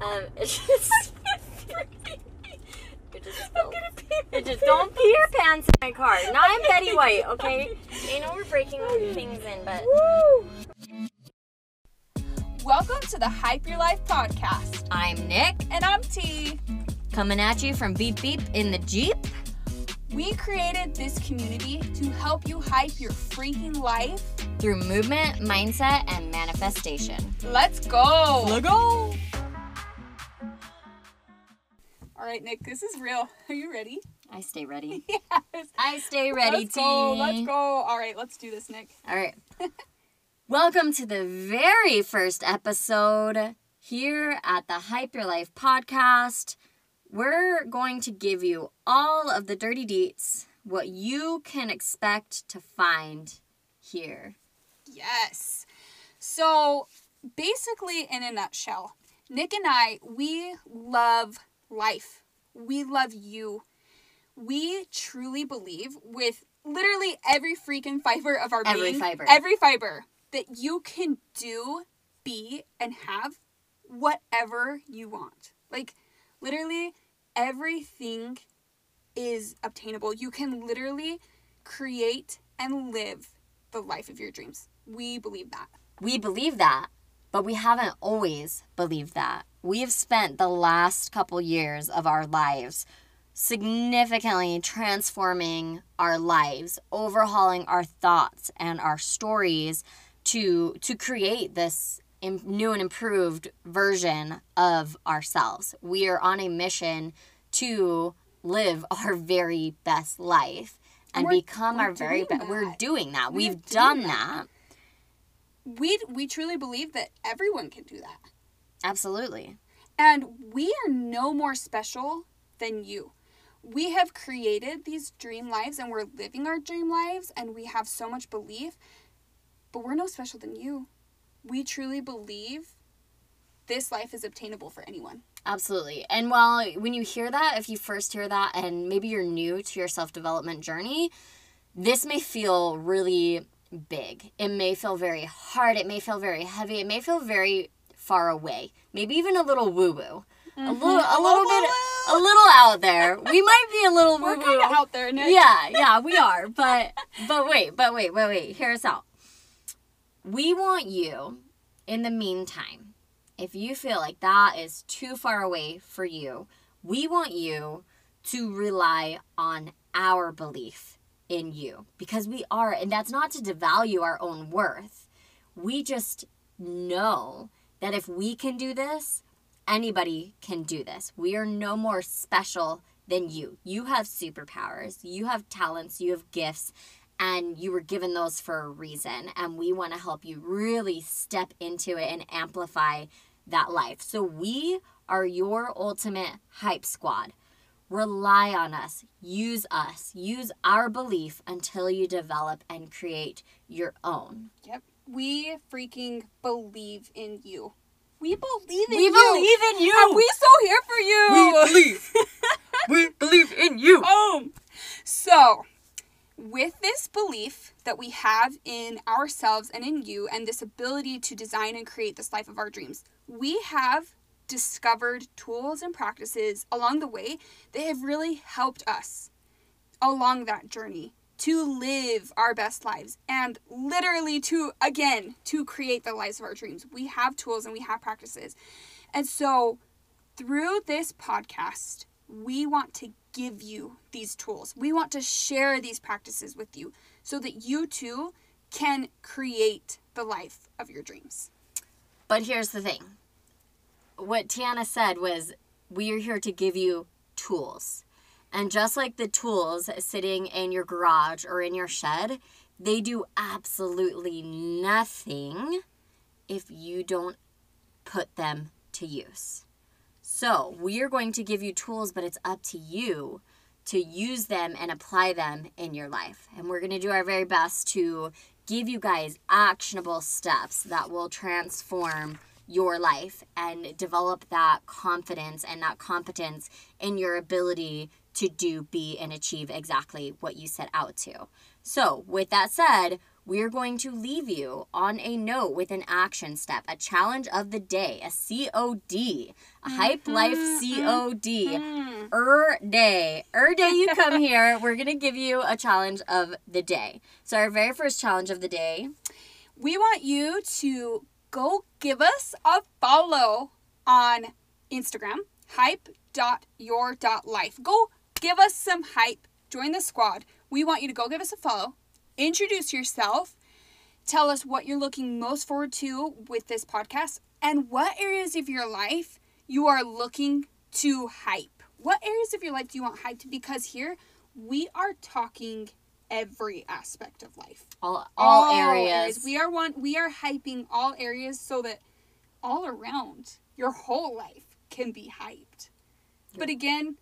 um, it just. It just, spilled. it just don't pee your pants in my car. Not I'm Betty White, okay? I know we're breaking things in, but Welcome to the Hype Your Life podcast. I'm Nick, And I'm T. coming at you from Beep Beep in the Jeep. We created this community to help you hype your freaking life. through movement, mindset, and manifestation. Let's go. Let's go! All right, Nick, this is real. Are you ready? I stay ready. Yes. I stay ready, Let's go. T. Let's go. All right, let's do this, Nick. All right. Welcome to the very first episode here at the Hype Your Life podcast. We're going to give you all of the dirty deets, what you can expect to find here. Yes. So, basically, in a nutshell, Nick and I, we love life. We love you. We truly believe with literally every freaking fiber of our Every being, fiber. every fiber, that you can do, be, and have whatever you want. Like, literally, everything is obtainable. You can literally create and live the life of your dreams. We believe that. We believe that, but we haven't always believed that. We've spent the last couple years of our lives significantly transforming our lives, overhauling our thoughts and our stories to to create this im- new and improved version of ourselves. We are on a mission to live our very best life and, we're- become we're our very best. We're doing that. We are We've done that. that. We we truly believe that everyone can do that. Absolutely. And we are no more special than you. We have created these dream lives and we're living our dream lives and we have so much belief, but we're no special than you. We truly believe this life is obtainable for anyone. Absolutely. And while when you hear that, if you first hear that and maybe you're new to your self-development journey, this may feel really big. It may feel very hard, it may feel very heavy, it may feel very far away. Maybe even a little woo-woo. A mm-hmm. little a little bit a little out there. We might be a little woo-woo. out there, Nick. Yeah, yeah, we are. But but wait, but wait, wait, wait. Hear us out. We want you in the meantime, if you feel like that is too far away for you, we want you to rely on our belief in you because we are, and that's not to devalue our own worth. We just know that if we can do this, anybody can do this. We are no more special than you. You have superpowers, you have talents, you have gifts, and you were given those for a reason. And we want to help you really step into it and amplify that life. So we are your ultimate hype squad. Rely on us, use us, use our belief until you develop and create your own. Yep. We freaking believe in you. We believe in We you. We believe in you. And we so here for you. believe. we believe in you. Boom. So, with this belief that we have in ourselves and in you, and this ability to design and create this life of our dreams, we have discovered tools and practices along the way that have really helped us along that journey to live our best lives and literally to again to create the lives of our dreams. We have tools and we have practices. And so through this podcast we want to give you these tools we want to share these practices with you so that you too can create the life of your dreams But here's the thing. What Tiana said was we are here to give you tools. And just like the tools sitting in your garage or in your shed, they do absolutely nothing if you don't put them to use. So, we are going to give you tools, but it's up to you to use them and apply them in your life. And we're going to do our very best to give you guys actionable steps that will transform your life and develop that confidence and that competence in your ability to do, be, and achieve exactly what you set out to. So, with that said, we're going to leave you on a note with an action step, a challenge of the day, a COD, a Hype Life COD. Mm. Er day. Er day you come here, we're going to give you a challenge of the day. So, our very first challenge of the day We want you to go give us a follow on Instagram, hype.your.life. Go give us some hype. Join the squad. We want you to go give us a follow. Introduce yourself. Tell us what you're looking most forward to with this podcast and what areas of your life you are looking to hype. What areas of your life do you want hyped? Because here we are talking every aspect of life all, all, areas. We are one. We are hyping all areas so that all around your whole life can be hyped. But again,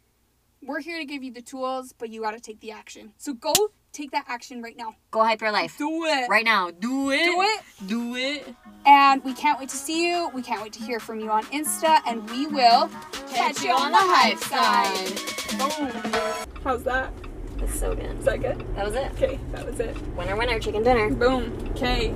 we're here to give you the tools, but you got to take the action. So go take that action right now. Go hype your life. Do it. Right now. Do it. Do it. Do it. And we can't wait to see you. We can't wait to hear from you on Insta, and we will Catch you on the hype side. Boom. How's that? That's so good. Is that good? That was it. Okay, that was it. Winner, winner, chicken dinner. Boom. Okay.